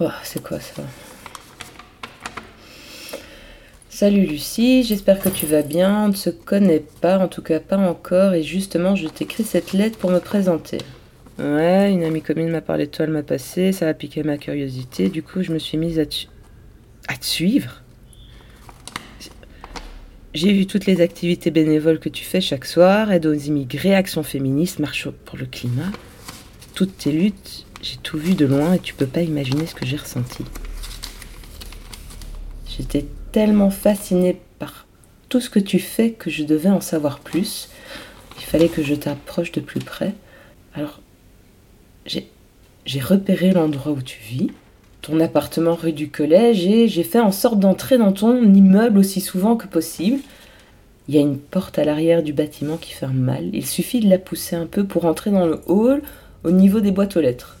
Oh, c'est quoi ça? Salut Lucie, j'espère que tu vas bien. On ne se connaît pas, en tout cas pas encore, et justement je t'écris cette lettre pour me présenter. Ouais, une amie commune m'a parlé de toi le mois passé, ça a piqué ma curiosité, du coup je me suis mise à à te suivre? J'ai vu toutes les activités bénévoles que tu fais chaque soir, aide aux immigrés, action féministe, marche pour le climat. Toutes tes luttes, j'ai tout vu de loin et tu peux pas imaginer ce que j'ai ressenti. J'étais tellement fascinée par tout ce que tu fais que je devais en savoir plus. Il fallait que je t'approche de plus près. Alors, j'ai, j'ai repéré l'endroit où tu vis, ton appartement rue du collège, et j'ai fait en sorte d'entrer dans ton immeuble aussi souvent que possible. Il y a une porte à l'arrière du bâtiment qui ferme mal. Il suffit de la pousser un peu pour entrer dans le hall au niveau des boîtes aux lettres.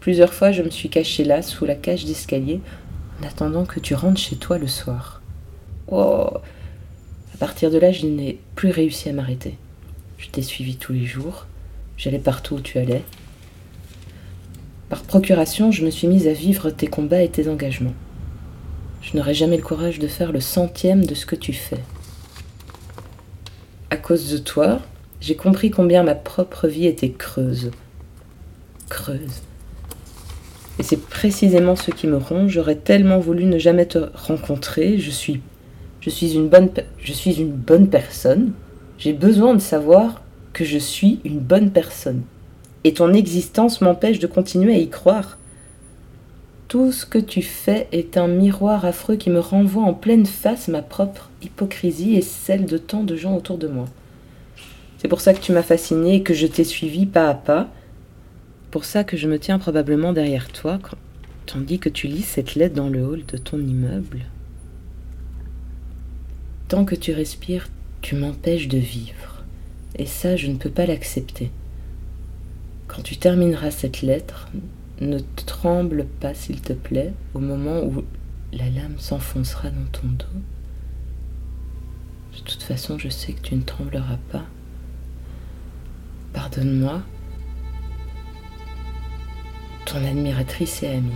Plusieurs fois, je me suis cachée là, sous la cage d'escalier, en attendant que tu rentres chez toi le soir. Oh À partir de là, je n'ai plus réussi à m'arrêter. Je t'ai suivi tous les jours. J'allais partout où tu allais. Par procuration, je me suis mise à vivre tes combats et tes engagements. Je n'aurai jamais le courage de faire le centième de ce que tu fais. À cause de toi, j'ai compris combien ma propre vie était creuse. Creuse. Et c'est précisément ce qui me ronge. J'aurais tellement voulu ne jamais te rencontrer. Je suis, je suis une bonne, je suis une bonne personne. J'ai besoin de savoir que je suis une bonne personne. Et ton existence m'empêche de continuer à y croire. Tout ce que tu fais est un miroir affreux qui me renvoie en pleine face ma propre hypocrisie et celle de tant de gens autour de moi. C'est pour ça que tu m'as fasciné et que je t'ai suivi pas à pas pour ça que je me tiens probablement derrière toi, tandis que tu lis cette lettre dans le hall de ton immeuble. Tant que tu respires, tu m'empêches de vivre, et ça, je ne peux pas l'accepter. Quand tu termineras cette lettre, ne tremble pas, s'il te plaît, au moment où la lame s'enfoncera dans ton dos. De toute façon, je sais que tu ne trembleras pas. Pardonne-moi ton admiratrice et amie.